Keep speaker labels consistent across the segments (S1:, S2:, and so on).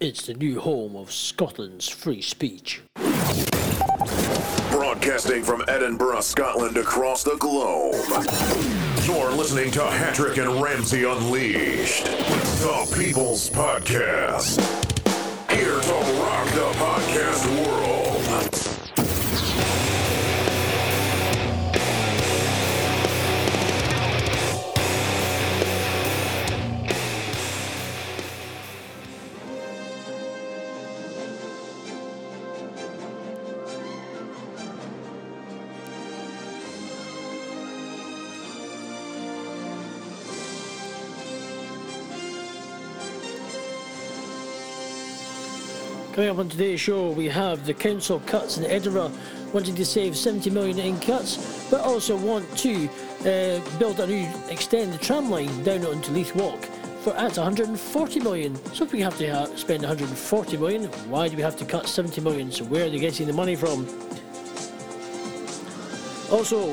S1: It's the new home of Scotland's free speech.
S2: Broadcasting from Edinburgh, Scotland, across the globe. You're listening to Hattrick and Ramsey Unleashed, the People's Podcast. Here to rock the podcast world.
S1: Coming up on today's show, we have the council cuts in Edinburgh wanting to save 70 million in cuts, but also want to uh, build a new, extend the tram line down onto Leith Walk for at 140 million. So if we have to ha- spend 140 million, why do we have to cut 70 million? So where are they getting the money from? Also,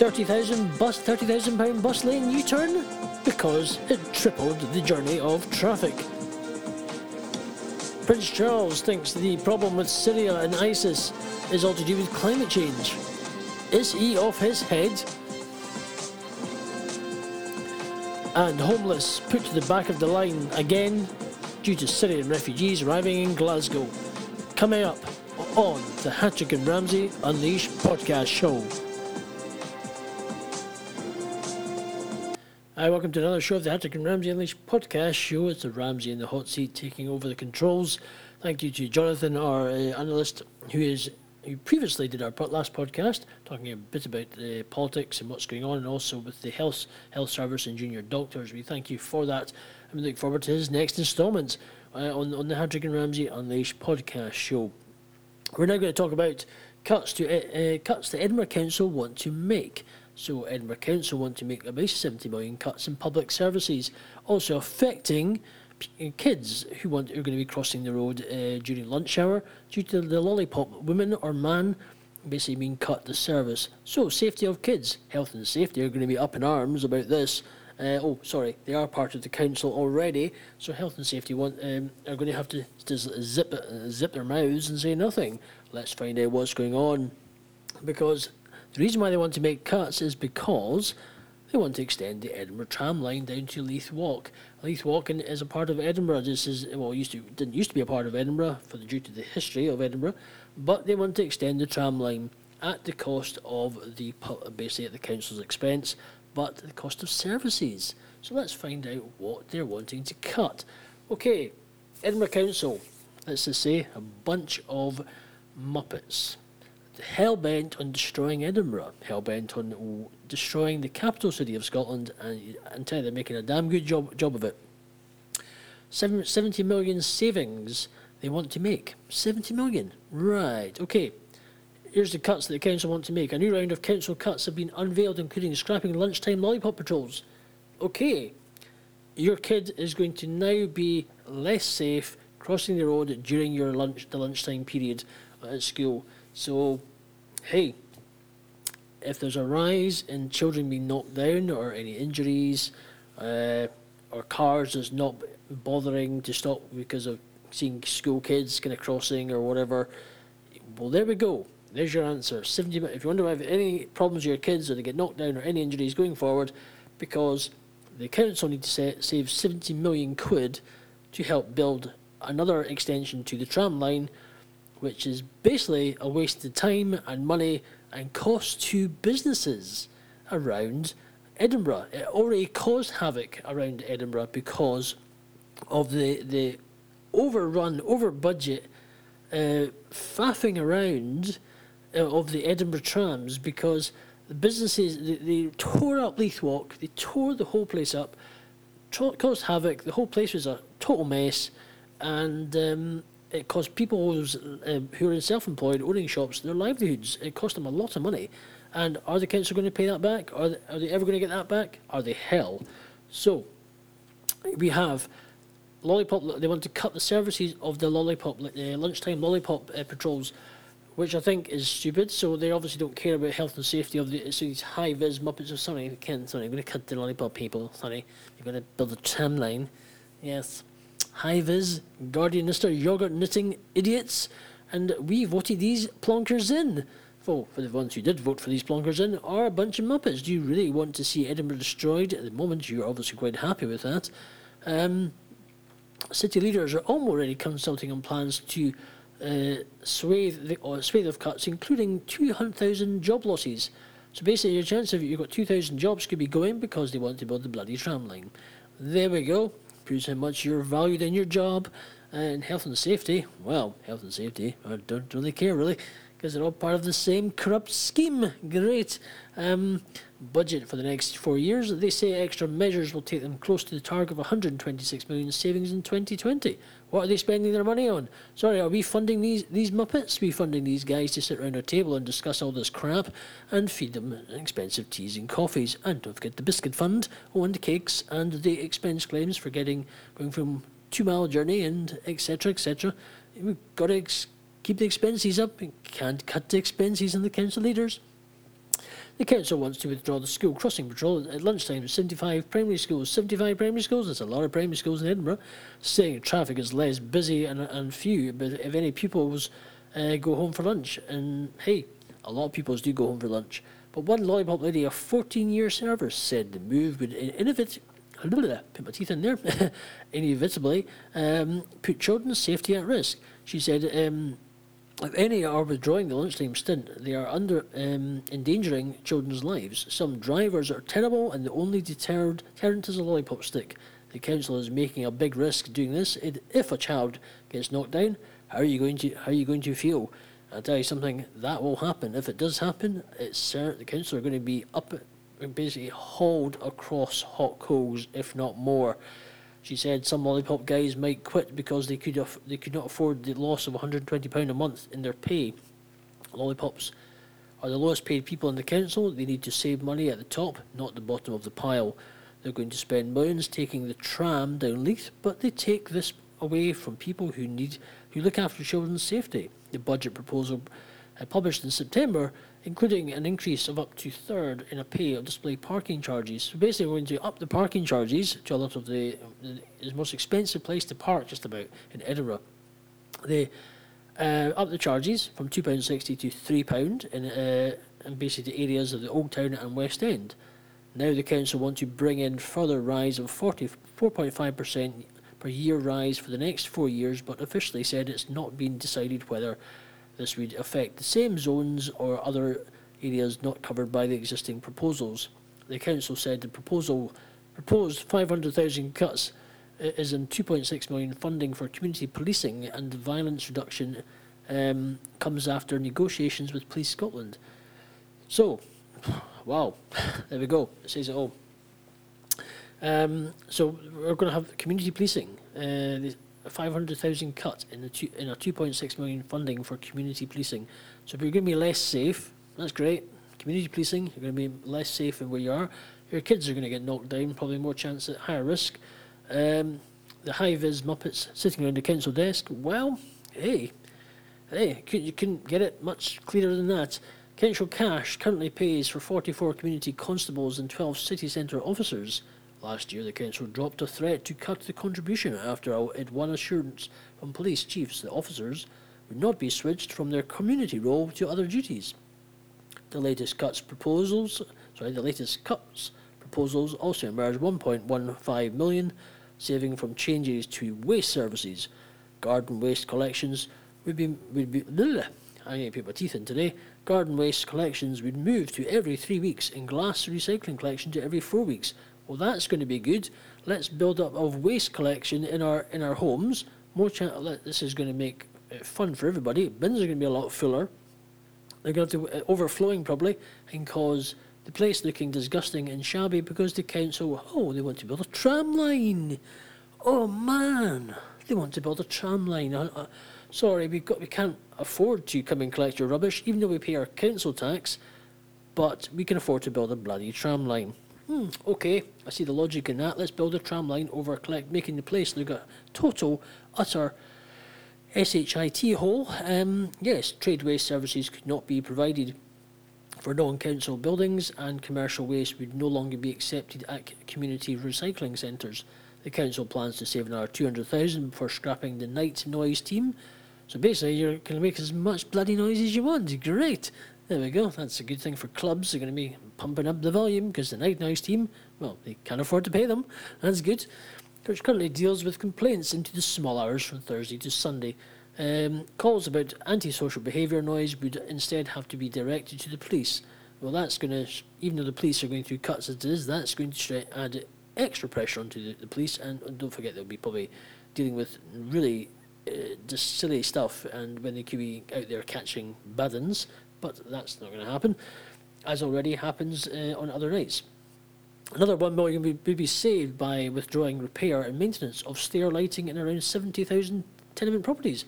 S1: 30,000 bus, 30,000 pound bus lane U-turn because it tripled the journey of traffic. Prince Charles thinks the problem with Syria and ISIS is all to do with climate change. Is he off his head? And homeless put to the back of the line again due to Syrian refugees arriving in Glasgow. Coming up on the Hattrick and Ramsey Unleashed podcast show. Hi, welcome to another show of the Hattrick and Ramsey Unleashed podcast show. It's the Ramsey in the hot seat taking over the controls. Thank you to Jonathan, our uh, analyst, who is who previously did our last podcast, talking a bit about uh, politics and what's going on, and also with the health health service and junior doctors. We thank you for that, and we look forward to his next instalment uh, on on the Hattrick and Ramsey Unleashed podcast show. We're now going to talk about cuts to uh, uh, cuts the Edinburgh Council want to make. So Edinburgh Council want to make about 70 million cuts in public services, also affecting kids who want who are going to be crossing the road uh, during lunch hour due to the lollipop woman or man basically being cut the service. So safety of kids, health and safety are going to be up in arms about this. Uh, oh, sorry, they are part of the council already. So health and safety want, um, are going to have to just zip uh, zip their mouths and say nothing. Let's find out what's going on, because the reason why they want to make cuts is because they want to extend the Edinburgh tram line down to Leith Walk. Leith Walk is a part of Edinburgh. This is well, used to didn't used to be a part of Edinburgh for the due to the history of Edinburgh, but they want to extend the tram line at the cost of the basically at the council's expense, but the cost of services. So let's find out what they're wanting to cut. Okay, Edinburgh Council. Let's just say a bunch of muppets hell bent on destroying Edinburgh, hell bent on w- destroying the capital city of Scotland, and until they're making a damn good job job of it. Seven, 70 million savings they want to make. 70 million, right? Okay. Here's the cuts that the council want to make. A new round of council cuts have been unveiled, including scrapping lunchtime lollipop patrols. Okay, your kid is going to now be less safe crossing the road during your lunch, the lunchtime period at school. So, hey, if there's a rise in children being knocked down or any injuries, uh, or cars that's not bothering to stop because of seeing school kids kind of crossing or whatever, well, there we go. There's your answer. 70, if you wonder if any problems with your kids or they get knocked down or any injuries going forward, because the council need to sa- save 70 million quid to help build another extension to the tram line, which is basically a waste of time and money and cost to businesses around Edinburgh. It already caused havoc around Edinburgh because of the the overrun, over budget, uh, faffing around uh, of the Edinburgh trams because the businesses they, they tore up Leith Walk, they tore the whole place up, tro- caused havoc. The whole place was a total mess, and um, it cost people who's, uh, who are self-employed owning shops their livelihoods. It cost them a lot of money, and are the council going to pay that back? Are they, are they ever going to get that back? Are they hell? So we have lollipop. They want to cut the services of the lollipop, uh, lunchtime lollipop uh, patrols, which I think is stupid. So they obviously don't care about health and safety of the so these high vis muppets. Oh, sorry, Ken. Sorry, I'm going to cut the lollipop people. Sorry, you're going to build a tram line. Yes. High vis, Guardianista, yogurt knitting idiots, and we voted these plonkers in. Well, for the ones who did vote for these plonkers in, are a bunch of muppets. Do you really want to see Edinburgh destroyed? At the moment, you're obviously quite happy with that. Um, city leaders are already consulting on plans to uh, swathe, the, uh, swathe of cuts, including 200,000 job losses. So basically, your chance of you've got 2,000 jobs could be going because they want to build the bloody tram line. There we go. How much you're valued in your job. And health and safety, well, health and safety, I don't really care really, because they're all part of the same corrupt scheme. Great. Um, budget for the next four years. They say extra measures will take them close to the target of 126 million savings in 2020. What are they spending their money on? Sorry, are we funding these these muppets? Are we funding these guys to sit around a table and discuss all this crap and feed them expensive teas and coffees? And don't forget the biscuit fund, and cakes and the expense claims for getting going from two mile journey and etc. etc. We've got to ex- keep the expenses up. We can't cut the expenses on the council leaders. The council wants to withdraw the school crossing patrol at lunchtime. 75 primary schools. 75 primary schools? That's a lot of primary schools in Edinburgh. Saying traffic is less busy and, and few, but if any pupils uh, go home for lunch, and hey, a lot of pupils do go home for lunch. But one lollipop lady of 14 year service said the move would innovate. Put my teeth in there. inevitably um, put children's safety at risk. She said um, if any are withdrawing the lunchtime stint, they are under um, endangering children's lives. Some drivers are terrible, and the only deterrent is a lollipop stick. The council is making a big risk doing this. If a child gets knocked down, how are you going to how are you going to feel? I'll tell you something. That will happen. If it does happen, it's the council are going to be up, basically hauled across hot coals, if not more. She said some lollipop guys might quit because they could aff- they could not afford the loss of 120 pound a month in their pay. Lollipops are the lowest paid people in the council. They need to save money at the top, not the bottom of the pile. They're going to spend millions taking the tram down Leith, but they take this away from people who need who look after children's safety. The budget proposal uh, published in September including an increase of up to third in a pay of display parking charges. So basically, we're going to up the parking charges to a lot of the, the, most expensive place to park, just about in Edinburgh. They uh, up the charges from two pound sixty to three pound in uh, in basically the areas of the Old Town and West End. Now the council want to bring in further rise of forty four point five percent per year rise for the next four years, but officially said it's not been decided whether this would affect the same zones or other areas not covered by the existing proposals. The council said the proposal proposed 500,000 cuts is in 2.6 million funding for community policing and violence reduction um, comes after negotiations with Police Scotland. So, wow, there we go. It says it all. Um, so we're going to have community policing. Uh, 500,000 cut in, the two, in a 2.6 million funding for community policing. So if you're going to be less safe, that's great. Community policing, you're going to be less safe than where you are. Your kids are going to get knocked down, probably more chance at higher risk. Um, the high vis Muppets sitting around the council desk, well, hey, hey, you couldn't get it much clearer than that. Council Cash currently pays for 44 community constables and 12 city centre officers. Last year, the council dropped a threat to cut the contribution after it won assurance from police chiefs that officers would not be switched from their community role to other duties. The latest cuts proposals, sorry, the latest cuts proposals also emerged 1.15 million, saving from changes to waste services. Garden waste collections would be would be. Bleh, I need to put my teeth in today. Garden waste collections would move to every three weeks, and glass recycling collection to every four weeks well, that's going to be good. Let's build up of waste collection in our in our homes. More chance. This is going to make it fun for everybody. Bins are going to be a lot fuller. They're going to to uh, overflowing probably and cause the place looking disgusting and shabby because the council oh they want to build a tram line. Oh man, they want to build a tram line. Uh, uh, sorry, we got we can't afford to come and collect your rubbish, even though we pay our council tax. But we can afford to build a bloody tram line. Hmm, okay, I see the logic in that. Let's build a tram line over collect, making the place look a total, utter SHIT hole. Um, yes, trade waste services could not be provided for non-council buildings and commercial waste would no longer be accepted at community recycling centres. The council plans to save another 200,000 before scrapping the night noise team. So basically, going to make as much bloody noise as you want. Great. There we go. That's a good thing for clubs. They're going to be pumping up the volume because the night noise team, well, they can't afford to pay them. That's good. Which currently deals with complaints into the small hours from Thursday to Sunday. Um, calls about antisocial behaviour noise would instead have to be directed to the police. Well, that's going to, even though the police are going through cuts as it is, that's going to add extra pressure onto the, the police. And, don't forget, they'll be probably dealing with really uh, just silly stuff, and when they could be out there catching bad uns, but that's not going to happen, as already happens uh, on other nights. Another one million would be saved by withdrawing repair and maintenance of stair lighting in around 70,000 tenement properties.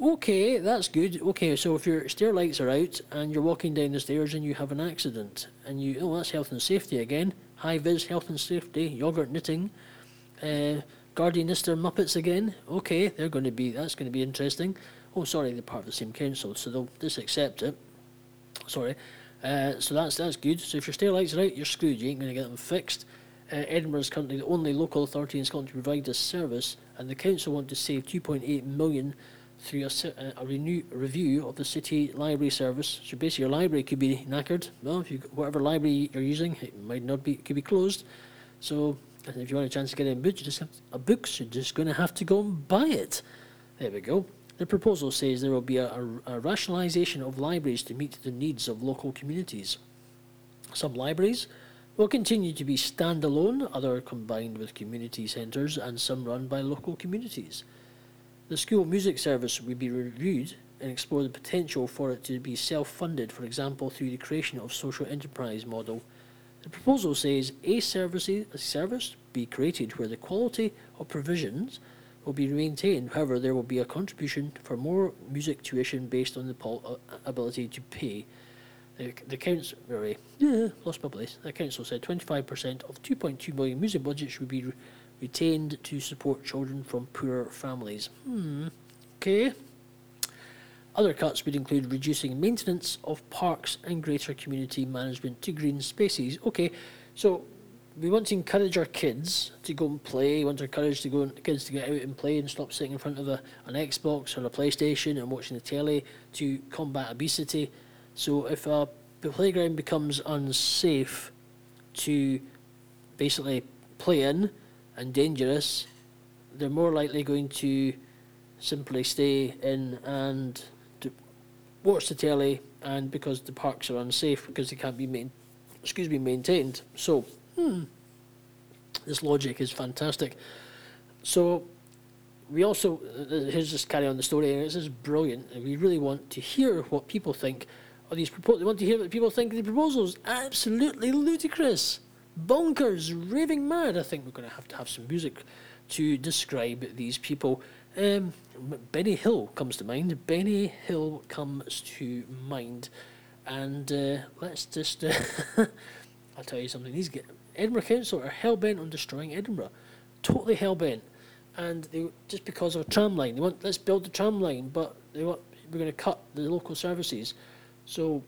S1: Okay, that's good. Okay, so if your stair lights are out and you're walking down the stairs and you have an accident, and you, oh, that's health and safety again. High vis health and safety, yogurt knitting, uh, Guardianista Muppets again. Okay, they're going to be, that's going to be interesting. Oh, sorry, they're part of the same council, so they'll just accept it. Sorry. Uh, so that's that's good. So if your stair lights are out, you're screwed. You ain't going to get them fixed. Uh, Edinburgh is currently the only local authority in Scotland to provide this service, and the council want to save 2.8 million through a, a renew, review of the city library service. So basically, your library could be knackered. Well, if you whatever library you're using, it might not be could be closed. So if you want a chance to get a book, you just have a book. You're just going to have to go and buy it. There we go. The proposal says there will be a, a, a rationalisation of libraries to meet the needs of local communities. Some libraries will continue to be standalone, other combined with community centres, and some run by local communities. The school music service will be reviewed and explore the potential for it to be self-funded, for example, through the creation of social enterprise model. The proposal says a service, a service be created where the quality of provisions will be maintained. However, there will be a contribution for more music tuition based on the uh, ability to pay. The, the council, yeah, lost my place. The council said 25% of 2.2 million music budget should be re- retained to support children from poorer families. Hmm, okay. Other cuts would include reducing maintenance of parks and greater community management to green spaces. Okay, so we want to encourage our kids to go and play. We want to encourage to go and, kids to get out and play and stop sitting in front of a, an Xbox or a PlayStation and watching the telly to combat obesity. So if a playground becomes unsafe to basically play in and dangerous, they're more likely going to simply stay in and watch the telly and because the parks are unsafe because they can't be main, excuse me maintained. So hmm, this logic is fantastic. So we also, uh, here's just carry on the story, and this is brilliant. And we really want to hear what people think of these proposals. We want to hear what people think of the proposals. Absolutely ludicrous, bonkers, raving mad. I think we're going to have to have some music to describe these people. Um, Benny Hill comes to mind. Benny Hill comes to mind. And uh, let's just, uh, I'll tell you something. These get, Edinburgh Council are hell bent on destroying Edinburgh, totally hell bent, and they just because of a tram line, they want let's build the tram line, but they want we're going to cut the local services, so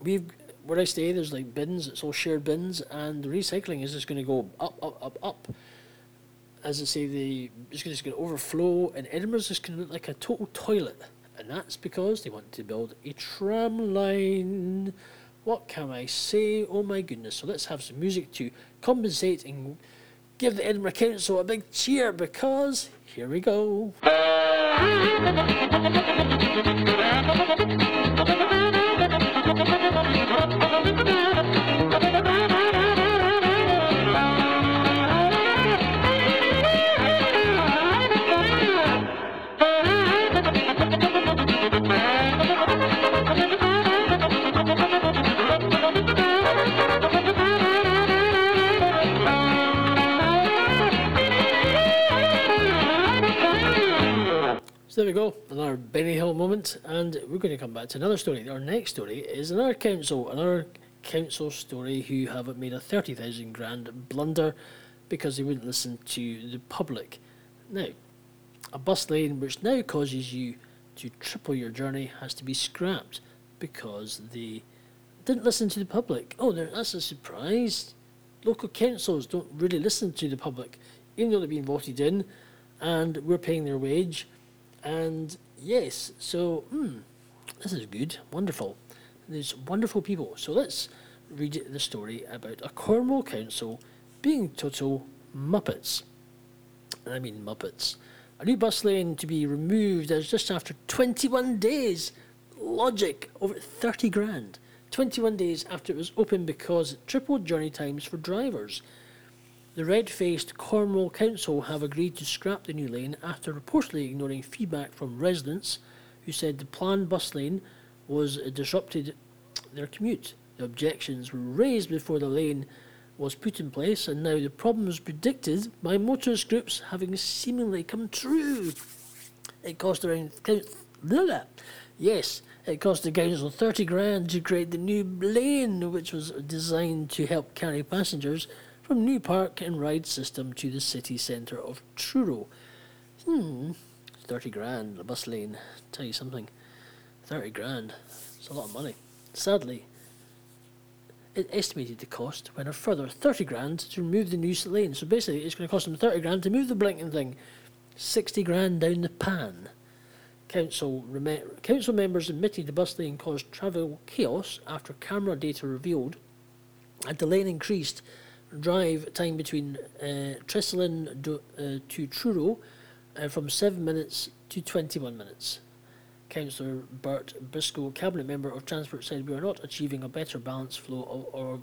S1: we've where I stay there's like bins, it's all shared bins, and the recycling is just going to go up, up, up, up. As I say, the it's just going to overflow, and Edinburgh's just going to look like a total toilet, and that's because they want to build a tram line. What can I say? Oh my goodness. So let's have some music to compensate and give the Edinburgh Council a big cheer because here we go. So there we go, another Benny Hill moment, and we're going to come back to another story. Our next story is another council, another council story who have made a 30,000 grand blunder because they wouldn't listen to the public. Now, a bus lane which now causes you to triple your journey has to be scrapped because they didn't listen to the public. Oh, that's a surprise. Local councils don't really listen to the public. even though they've been voted in, and we're paying their wage. And yes, so hmm, this is good, wonderful. There's wonderful people. So let's read the story about a Cornwall council being total muppets. And I mean muppets. A new bus lane to be removed as just after 21 days. Logic, over 30 grand. 21 days after it was open because it tripled journey times for drivers. The red faced Cornwall Council have agreed to scrap the new lane after reportedly ignoring feedback from residents who said the planned bus lane was disrupted their commute. The objections were raised before the lane was put in place, and now the problems predicted by motorist groups having seemingly come true. It cost around. Yes, it cost the council 30 grand to create the new lane, which was designed to help carry passengers from New Park and Ride system to the city centre of Truro. Hmm, 30 grand, a bus lane. Tell you something, 30 grand, it's a lot of money. Sadly, it estimated the cost went a further 30 grand to remove the new lane. So basically, it's going to cost them 30 grand to move the blinking thing, 60 grand down the pan. Council, rem- council members admitted the bus lane caused travel chaos after camera data revealed the lane increased drive time between uh, uh, to Truro uh, from 7 minutes to 21 minutes. Councillor Bert Biscoe, Cabinet Member of Transport, said we are not achieving a better balance flow or, or,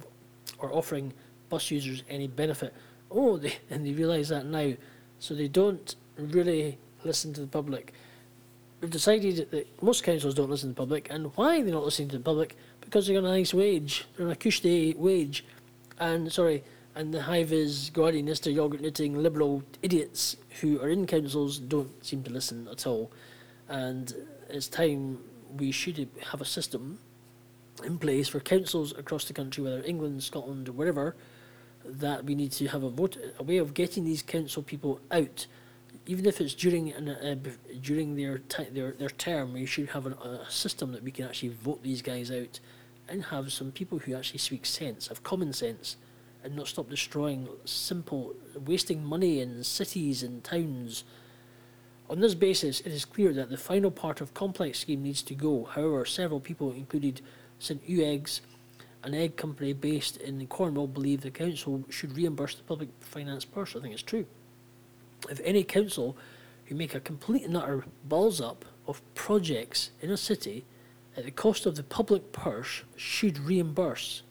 S1: or offering bus users any benefit. Oh, they, and they realise that now, so they don't really listen to the public. We've decided that most councils don't listen to the public, and why they're not listening to the public? Because they're on a nice wage, they're on a cushy wage, and sorry, and the high vis, Guardianista, yogurt knitting, liberal idiots who are in councils don't seem to listen at all. And it's time we should have a system in place for councils across the country, whether England, Scotland, or wherever, that we need to have a vote, a way of getting these council people out, even if it's during an, uh, during their, their their term. We should have an, a system that we can actually vote these guys out, and have some people who actually speak sense, have common sense, and not stop destroying simple, wasting money in cities and towns. On this basis, it is clear that the final part of complex scheme needs to go. However, several people, included St. Ewe Eggs, an egg company based in Cornwall, believe the council should reimburse the public finance purse. I think it's true. If any council who make a complete and utter balls up of projects in a city at the cost of the public purse should reimburse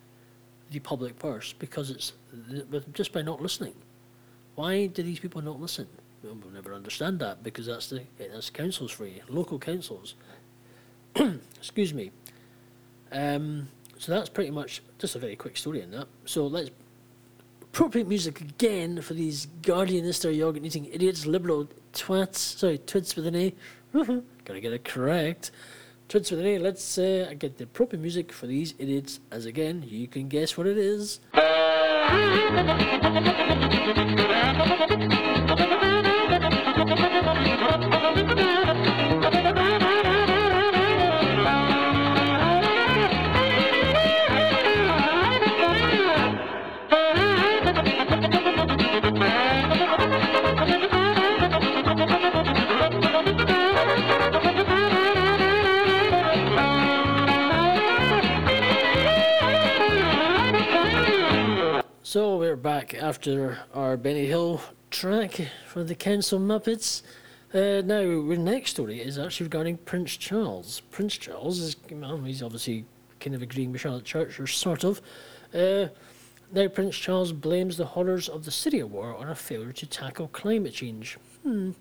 S1: the public purse because it's just by not listening. Why do these people not listen? Well, never understand that because that's the that's councils for you, local councils. Excuse me. Um, so that's pretty much just a very quick story in that. So let's appropriate music again for these Guardianista yogurt eating idiots, liberal twats. Sorry, twits with an A. Gotta get it correct. Twits with an A. Let's uh, get the proper music for these idiots, as again, you can guess what it is. back after our Benny Hill track for the Council Muppets. Uh, now, our next story is actually regarding Prince Charles. Prince Charles is, well, he's obviously kind of agreeing with Charlotte Church, or sort of. Uh, now, Prince Charles blames the horrors of the Syria war on a failure to tackle climate change. Hmm.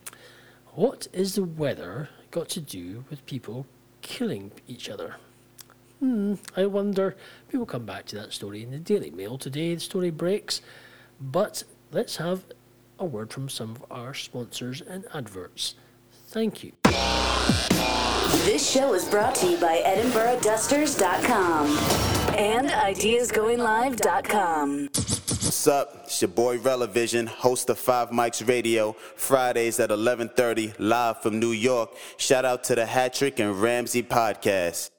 S1: What is the weather got to do with people killing each other? Hmm, I wonder. We will come back to that story in the Daily Mail today. The story breaks. But let's have a word from some of our sponsors and adverts. Thank you.
S3: This show is brought to you by EdinburghDusters.com and IdeasGoingLive.com.
S4: What's up? It's your boy Relevision, host of Five Mics Radio, Fridays at 11:30, live from New York. Shout out to the Hattrick and Ramsey podcast.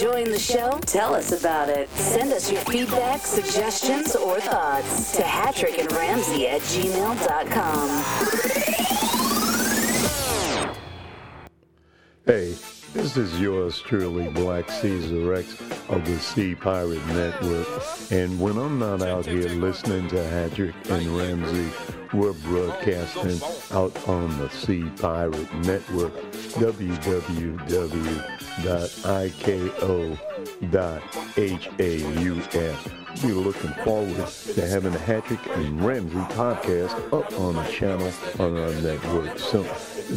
S3: Enjoying the show? Tell us about it. Send us your feedback, suggestions, or thoughts to Hattrick and Ramsey at gmail.com.
S5: Hey, this is yours truly, Black Caesar X of the Sea Pirate Network. And when I'm not out here listening to Hattrick and Ramsey, we're broadcasting out on the Sea Pirate Network, www.iko.hauf. We're looking forward to having the Hattrick and Ramsey podcast up on the channel on our network. So,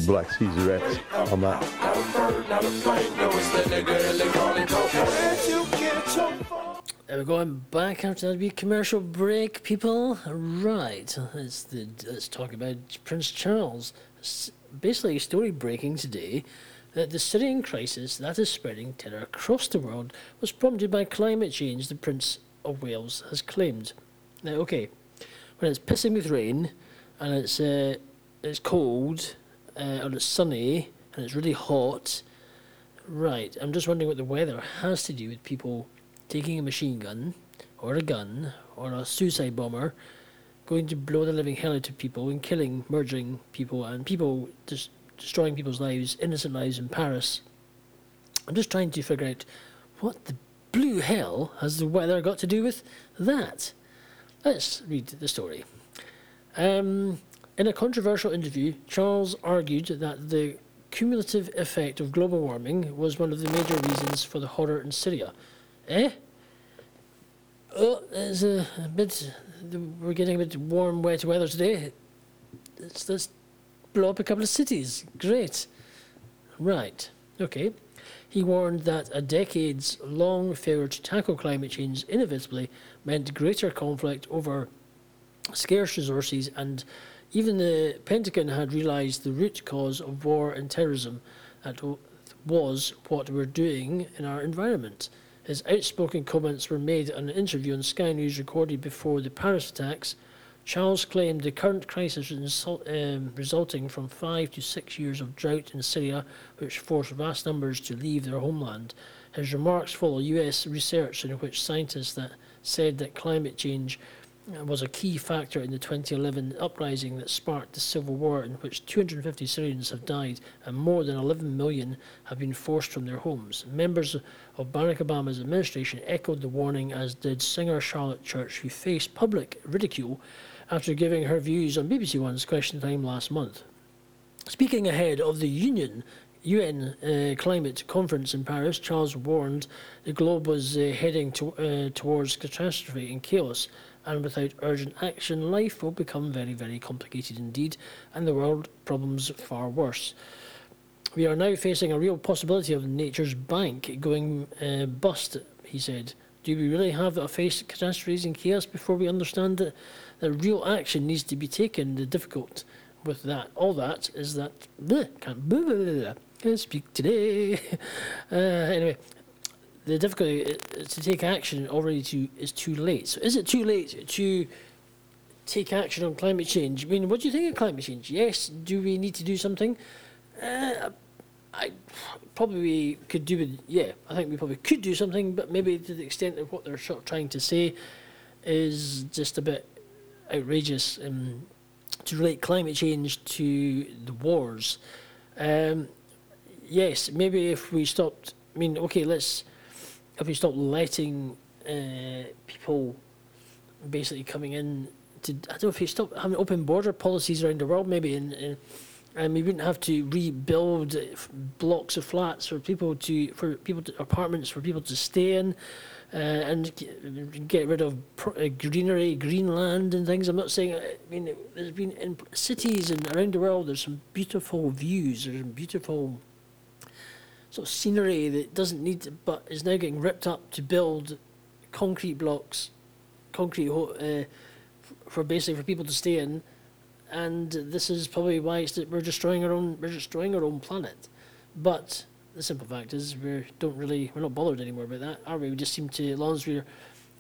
S5: Black Caesar X, I'm out.
S1: And we're going back after that wee commercial break, people. Right, let's, the, let's talk about Prince Charles. S- Basically, story breaking today that the Syrian crisis that is spreading terror across the world was prompted by climate change, the Prince of Wales has claimed. Now, okay, when it's pissing with rain and it's uh, it's cold uh, or it's sunny and it's really hot, right? I'm just wondering what the weather has to do with people taking a machine gun or a gun or a suicide bomber, going to blow the living hell out of people and killing, murdering people and people just destroying people's lives, innocent lives in Paris. I'm just trying to figure out what the blue hell has the weather got to do with that. Let's read the story. Um, in a controversial interview, Charles argued that the cumulative effect of global warming was one of the major reasons for the horror in Syria. Eh? Oh, it's a, a bit. We're getting a bit warm, wet weather today. Let's, let's blow up a couple of cities. Great. Right. Okay. He warned that a decades long failure to tackle climate change inevitably meant greater conflict over scarce resources, and even the Pentagon had realised the root cause of war and terrorism that was what we're doing in our environment. His outspoken comments were made in an interview on Sky News recorded before the Paris attacks. Charles claimed the current crisis um, resulting from five to six years of drought in Syria, which forced vast numbers to leave their homeland. His remarks follow US research in which scientists that said that climate change uh, was a key factor in the 2011 uprising that sparked the civil war, in which 250 Syrians have died and more than 11 million have been forced from their homes. Members of Barack Obama's administration echoed the warning, as did singer Charlotte Church, who faced public ridicule after giving her views on BBC One's Question Time last month. Speaking ahead of the Union UN uh, climate conference in Paris, Charles warned the globe was uh, heading to, uh, towards catastrophe and chaos, and without urgent action, life will become very, very complicated indeed, and the world problems far worse. We are now facing a real possibility of nature's bank going uh, bust, he said. Do we really have to face catastrophes and chaos before we understand that, that real action needs to be taken? The difficult with that, all that, is that bleh, can't, blah, blah, can't speak today. uh, anyway, the difficulty to take action already too is too late. So, is it too late to take action on climate change? I mean, what do you think of climate change? Yes, do we need to do something? Uh, I probably could do with yeah. I think we probably could do something, but maybe to the extent of what they're sort of trying to say is just a bit outrageous. Um, to relate climate change to the wars, um, yes, maybe if we stopped. I mean, okay, let's if we stop letting uh, people basically coming in to I don't know if we stop having open border policies around the world, maybe and. and and we wouldn't have to rebuild blocks of flats for people to for people to, apartments for people to stay in uh, and get rid of uh, greenery green land and things i'm not saying i mean there's been in cities and around the world there's some beautiful views there's some beautiful sort of scenery that doesn't need to, but is now getting ripped up to build concrete blocks concrete uh, for basically for people to stay in and this is probably why it's that we're destroying our own we're destroying our own planet. But the simple fact is we don't really we're not bothered anymore about that, are we? We just seem to as long as we're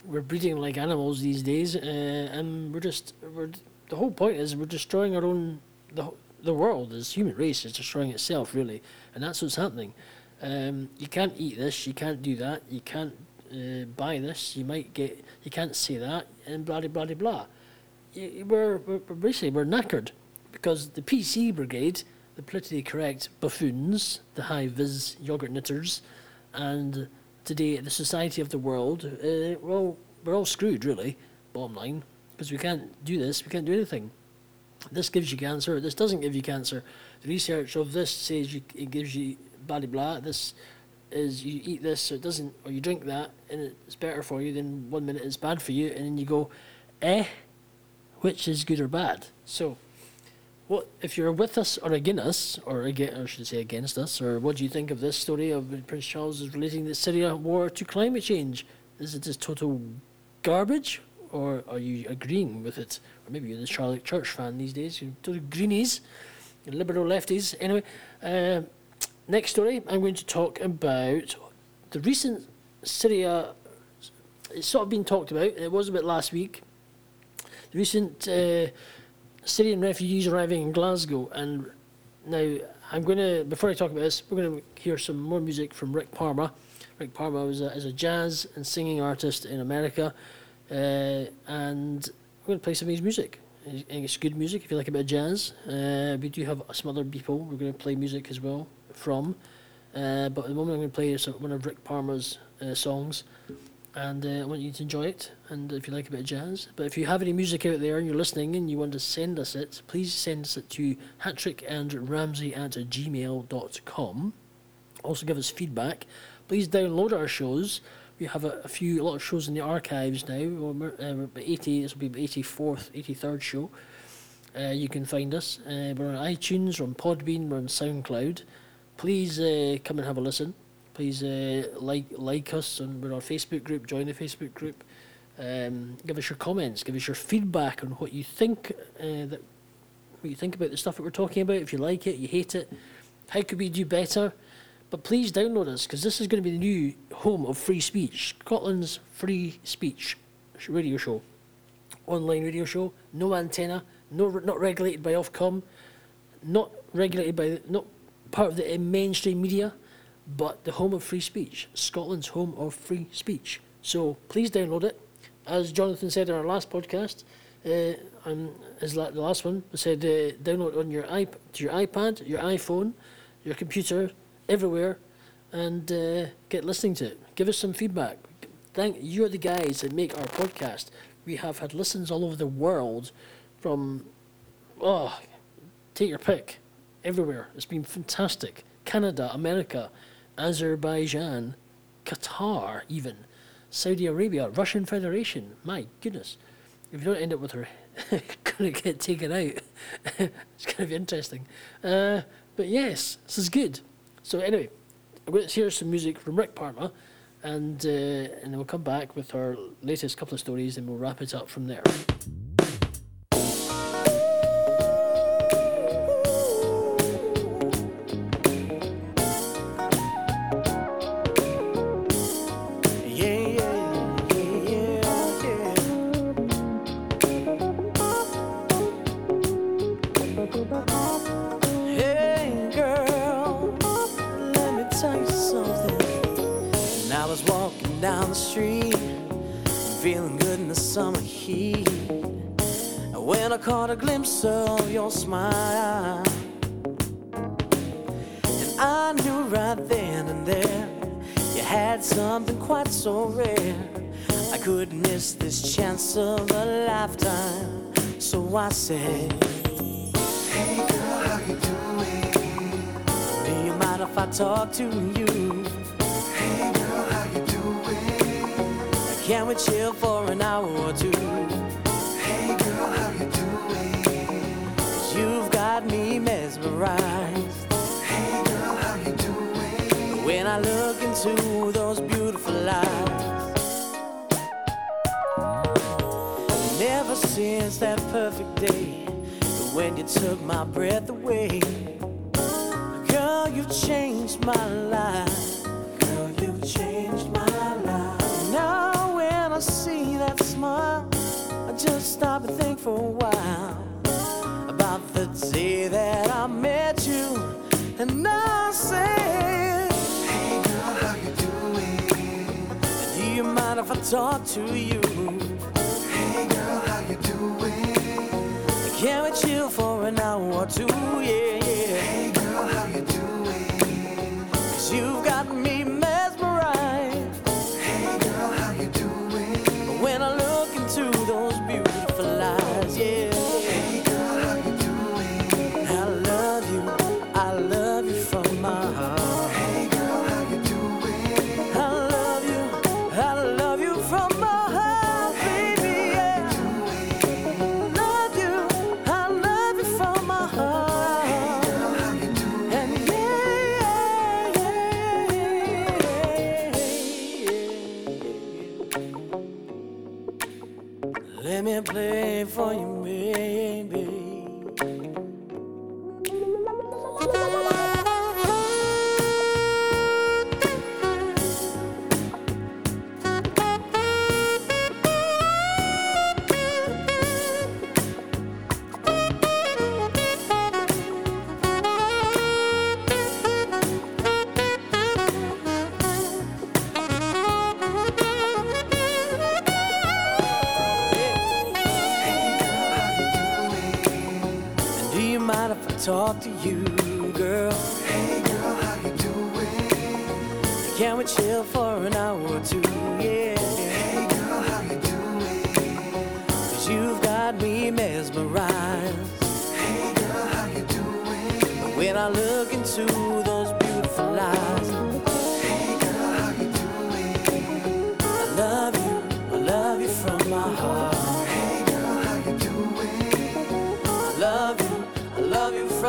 S1: we're breeding like animals these days, uh, and we're just we're the whole point is we're destroying our own the the world as human race is destroying itself really, and that's what's happening. Um, you can't eat this, you can't do that, you can't uh, buy this, you might get, you can't say that, and blah, blah, blah, blah. You- we're, we're basically, we're knackered because the PC brigade, the politically correct buffoons, the high vis yogurt knitters, and today the society of the world, uh, well, we're all screwed, really, bottom line, because we can't do this, we can't do anything. This gives you cancer, this doesn't give you cancer. The research of this says you, it gives you blah blah blah. This is you eat this, so it doesn't, or you drink that, and it's better for you. Then one minute it's bad for you, and then you go, eh, which is good or bad? So, what if you're with us or against us, or again, or should I say against us, or what do you think of this story of Prince Charles relating the Syria war to climate change? Is it just total garbage, or are you agreeing with it? Or maybe you're the Charlotte Church fan these days. You're total greenies, you're liberal lefties. Anyway, uh, next story, I'm going to talk about the recent Syria. It's sort of been talked about. It was a bit last week. The recent uh, Syrian refugees arriving in Glasgow, and now I'm going to. Before I talk about this, we're going to hear some more music from Rick Parma. Rick Parma was a, is a jazz and singing artist in America, uh, and we're going to play some of his music. It's good music if you like a bit of jazz. Uh, we do have some other people we're going to play music as well from. Uh, but at the moment, I'm going to play one of Rick Parma's uh, songs, and uh, I want you to enjoy it. And if you like a bit of jazz, but if you have any music out there and you're listening and you want to send us it, please send us it to Hattrick and Ramsey at gmail.com. Also, give us feedback. Please download our shows. We have a, a few, a lot of shows in the archives now. We're, uh, we're 80, this will be the 84th, 83rd show. Uh, you can find us. Uh, we're on iTunes, we're on Podbean, we're on SoundCloud. Please uh, come and have a listen. Please uh, like like us, and we're on our Facebook group. Join the Facebook group. Um, give us your comments. Give us your feedback on what you think uh, that what you think about the stuff that we're talking about. If you like it, you hate it. How could we do better? But please download us because this is going to be the new home of free speech, Scotland's free speech radio show, online radio show. No antenna, no not regulated by Ofcom, not regulated by not part of the uh, mainstream media, but the home of free speech, Scotland's home of free speech. So please download it. As Jonathan said in our last podcast, uh, um, as la- the last one, said uh, download on your iP- to your iPad, your iPhone, your computer, everywhere, and uh, get listening to it. Give us some feedback. Thank you're the guys that make our podcast. We have had listens all over the world, from oh, take your pick, everywhere. It's been fantastic. Canada, America, Azerbaijan, Qatar, even Saudi Arabia, Russian Federation. My goodness, if you don't end up with her, gonna get taken out. it's gonna be interesting. Uh, but yes, this is good. So anyway, I'm going to hear some music from Rick Parma, and uh, and then we'll come back with our latest couple of stories, and we'll wrap it up from there.
S6: I said, Hey girl, how you doing? Do you mind if I talk to you? Hey girl, how you doing? Can we chill for an hour or two? Hey girl, how you doing? You've got me mesmerized. Hey girl, how you doing? When I look into those beautiful eyes. since that perfect day when you took my breath away. Girl, you changed my life. Girl, you changed my life. Now when I see that smile, I just stop and think for a while about the day that I met you, and I say.
S7: Hey girl, how you doing?
S6: Do you mind if I talk to you? Can we chill for an hour or two? Yeah, yeah.
S7: Hey girl, how you doing?
S6: Cause you've got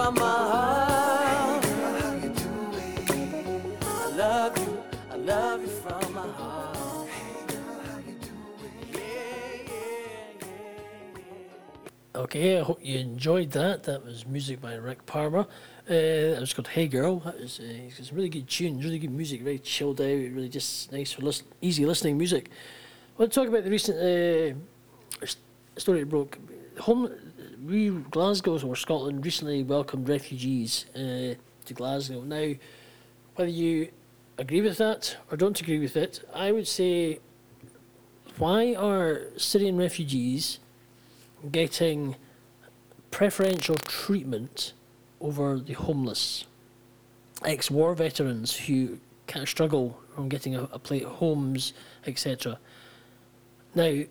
S6: from my heart.
S7: Girl, you doing?
S6: I love you, I love you from my heart.
S7: Hey girl.
S1: Okay, I hope you enjoyed that. That was music by Rick Palmer. Uh, it was called Hey Girl. That was uh, really good tunes, really good music, very chilled out, really just nice for listen, easy listening music. I want to talk about the recent uh, story that broke. Home, we Glasgow or Scotland recently welcomed refugees uh, to Glasgow. Now, whether you agree with that or don't agree with it, I would say, why are Syrian refugees getting preferential treatment over the homeless, ex war veterans who can't struggle from getting a, a plate of homes, etc. Now,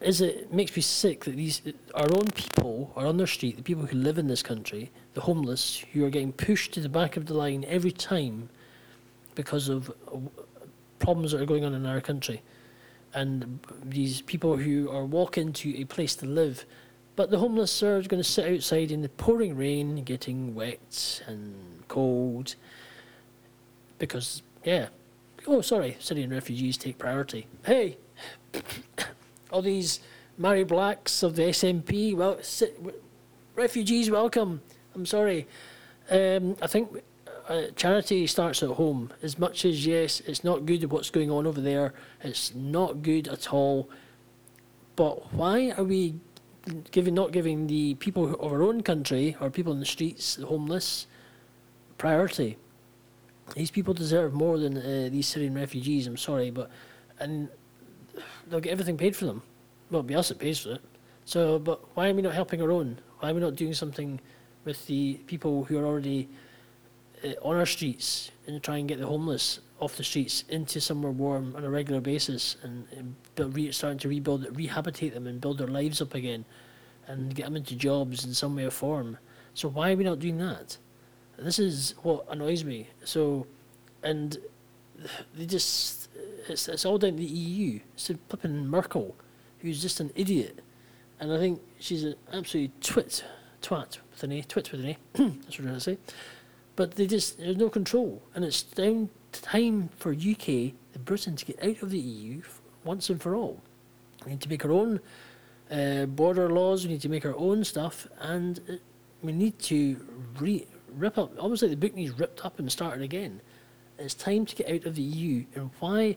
S1: is it, makes me sick that these our own people are on their street, the people who live in this country, the homeless, who are getting pushed to the back of the line every time because of problems that are going on in our country. And these people who are walking to a place to live, but the homeless are going to sit outside in the pouring rain, getting wet and cold, because yeah, oh sorry, Syrian refugees take priority. Hey, all these Mary Blacks of the SNP, well, refugees welcome. I'm sorry. Um, I think uh, charity starts at home. As much as yes, it's not good what's going on over there. It's not good at all. But why are we giving not giving the people of our own country or people in the streets, the homeless, priority? These people deserve more than uh, these Syrian refugees. I'm sorry, but and they'll get everything paid for them. Well, it'll be us that pays for it. So, but why are we not helping our own? Why are we not doing something with the people who are already uh, on our streets and try and get the homeless off the streets into somewhere warm on a regular basis and, and build, re- starting to rebuild, rehabilitate them and build their lives up again and get them into jobs in some way or form. So why are we not doing that? This is what annoys me. So, and they just, it's, it's all down to the EU. It's the Merkel, who's just an idiot. And I think she's an absolute twit, twat with an A, twit with an A. That's what to say. But they just, there's no control. And it's down time for UK, the Britain, to get out of the EU once and for all. We need to make our own uh, border laws, we need to make our own stuff, and uh, we need to re- rip up, almost like the book needs ripped up and started again. It's time to get out of the EU. And why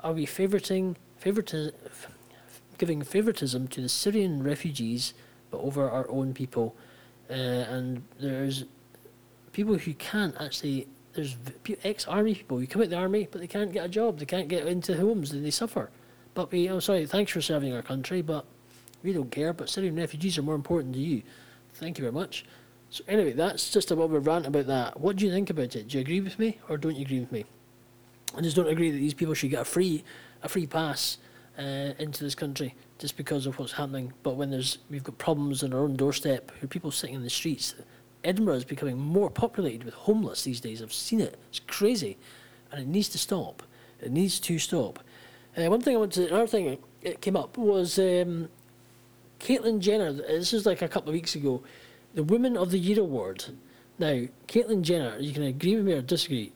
S1: are we favoriting, favoriti- f- giving favoritism to the Syrian refugees, but over our own people? Uh, and there's people who can't actually. There's ex-army people who come out of the army, but they can't get a job. They can't get into homes, and they suffer but we, I'm oh, sorry, thanks for serving our country, but we don't care. But Syrian refugees are more important to you. Thank you very much. So anyway, that's just a bit of a rant about that. What do you think about it? Do you agree with me or don't you agree with me? I just don't agree that these people should get a free, a free pass uh, into this country just because of what's happening. But when there's we've got problems on our own doorstep, who people sitting in the streets. Edinburgh is becoming more populated with homeless these days. I've seen it. It's crazy, and it needs to stop. It needs to stop. Uh, one thing I want to, another thing that came up was um, Caitlyn Jenner. This is like a couple of weeks ago. The Women of the Year award. Now, Caitlyn Jenner, you can agree with me or disagree.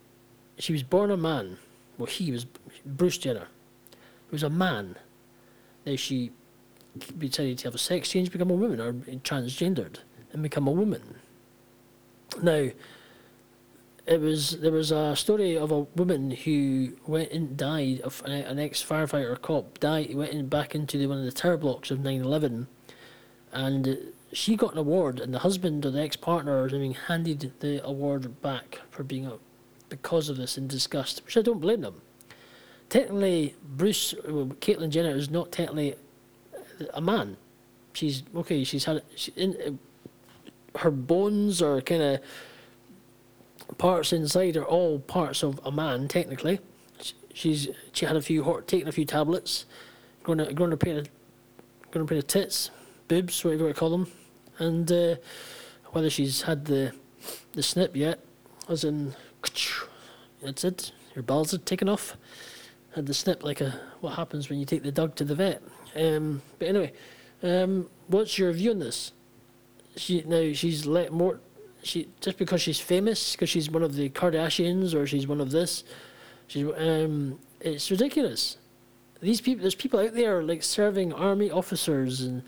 S1: She was born a man. Well, he was Bruce Jenner. He was a man. Now she decided to have a sex change, become a woman, or transgendered and become a woman. Now, it was there was a story of a woman who went and died of an, an ex firefighter cop died went in back into the, one of the tower blocks of 9-11 and she got an award and the husband or the ex partner or something handed the award back for being a because of this in disgust which I don't blame them. Technically Bruce well, Caitlyn Jenner is not technically a man. She's okay she's had she, in, uh, her bones are kind of parts inside are all parts of a man technically. Sh- She's she had a few taken a few tablets, grown a grown a pair of grown a pair of tits, boobs, whatever you want to call them, and uh, whether she's had the the snip yet, as in that's it. Your balls are taken off. Had the snip like a what happens when you take the dog to the vet. Um, but anyway, um, what's your view on this? She now she's let more she just because she's famous, because she's one of the Kardashians or she's one of this, she's um, it's ridiculous. These people, there's people out there like serving army officers and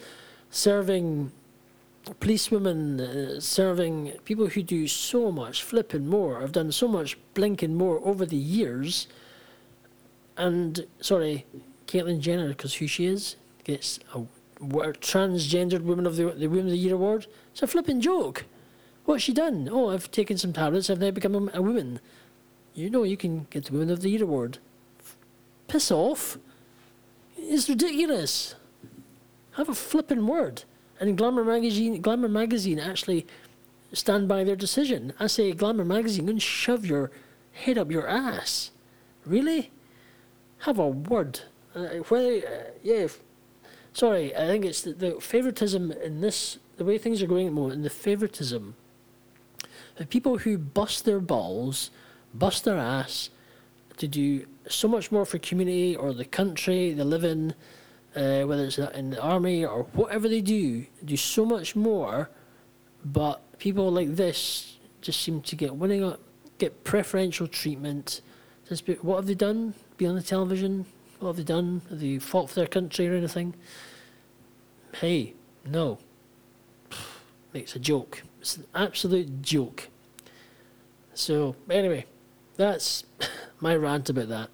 S1: serving policewomen, uh, serving people who do so much flipping more. Have done so much blinking more over the years. And sorry, Caitlyn Jenner, because who she is, gets a, wa- transgendered woman of the the Women of the Year award. It's a flipping joke. What's she done? Oh, I've taken some tablets. I've now become a, a woman. You know, you can get the Women of the Year award. Piss off. It's ridiculous. Have a flipping word. And Glamour magazine, Glamour magazine actually stand by their decision. I say, Glamour magazine, and shove your head up your ass. Really? Have a word. Uh, whether, uh, yeah. If, sorry, I think it's the, the favoritism in this, the way things are going at the moment, the favoritism the people who bust their balls, bust their ass to do so much more for community or the country they live in, uh, whether it's in the army or whatever they do, do so much more. But people like this just seem to get winning up, get preferential treatment. Just what have they done? Be on the television? What have they done? Have they fought for their country or anything? Hey, no. It's a joke. It's an absolute joke. So, anyway, that's my rant about that.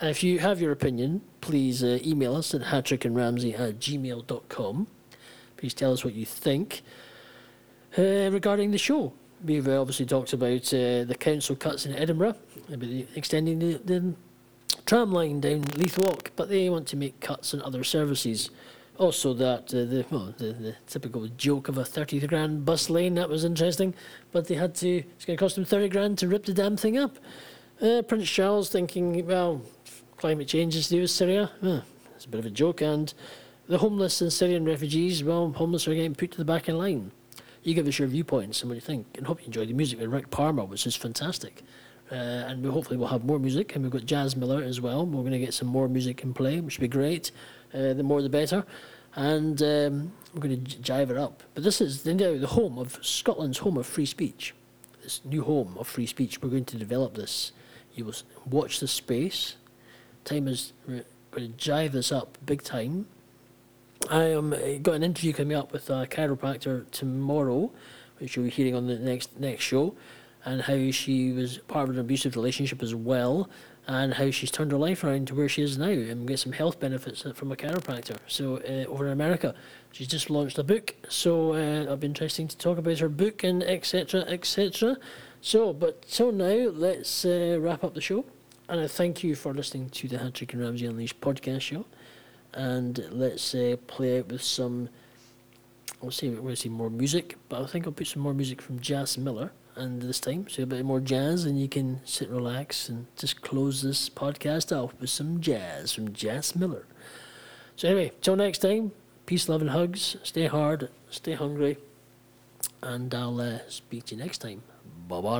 S1: And if you have your opinion, please uh, email us at hattrickandramsey at gmail.com. Please tell us what you think uh, regarding the show. We've uh, obviously talked about uh, the council cuts in Edinburgh, the- extending the, the tram line down Leith Walk, but they want to make cuts in other services. Also, that uh, the, well, the the typical joke of a thirty grand bus lane that was interesting, but they had to. It's going to cost them thirty grand to rip the damn thing up. Uh, Prince Charles thinking, well, climate change is to do Syria. It's a bit of a joke, and the homeless and Syrian refugees. Well, homeless are getting put to the back in line. You give us your viewpoints and what you think, and hope you enjoy the music with Rick Palmer, which is fantastic. Uh, and we hopefully we'll have more music, and we've got Jazz Miller as well. We're going to get some more music in play, which will be great. Uh, the more the better. And um, we're going to jive it up. But this is the, the home of Scotland's home of free speech. This new home of free speech. We're going to develop this. You will watch the space. Time is going to jive this up big time. I am uh, got an interview coming up with a chiropractor tomorrow, which you'll be hearing on the next next show, and how she was part of an abusive relationship as well, and how she's turned her life around to where she is now and get some health benefits from a chiropractor. So uh, over in America, she's just launched a book, so uh, it'll be interesting to talk about her book and etc. etc. So, but till now, let's uh, wrap up the show. And I thank you for listening to the Hattrick and Ramsey Unleashed podcast show. and let's uh, play out with some. I'll see. Going see more music, but I think I'll put some more music from Jazz Miller, and this time so a bit more jazz, and you can sit, and relax, and just close this podcast off with some jazz from Jazz Miller. So anyway, till next time, peace, love, and hugs. Stay hard, stay hungry, and I'll uh, speak to you next time. Baba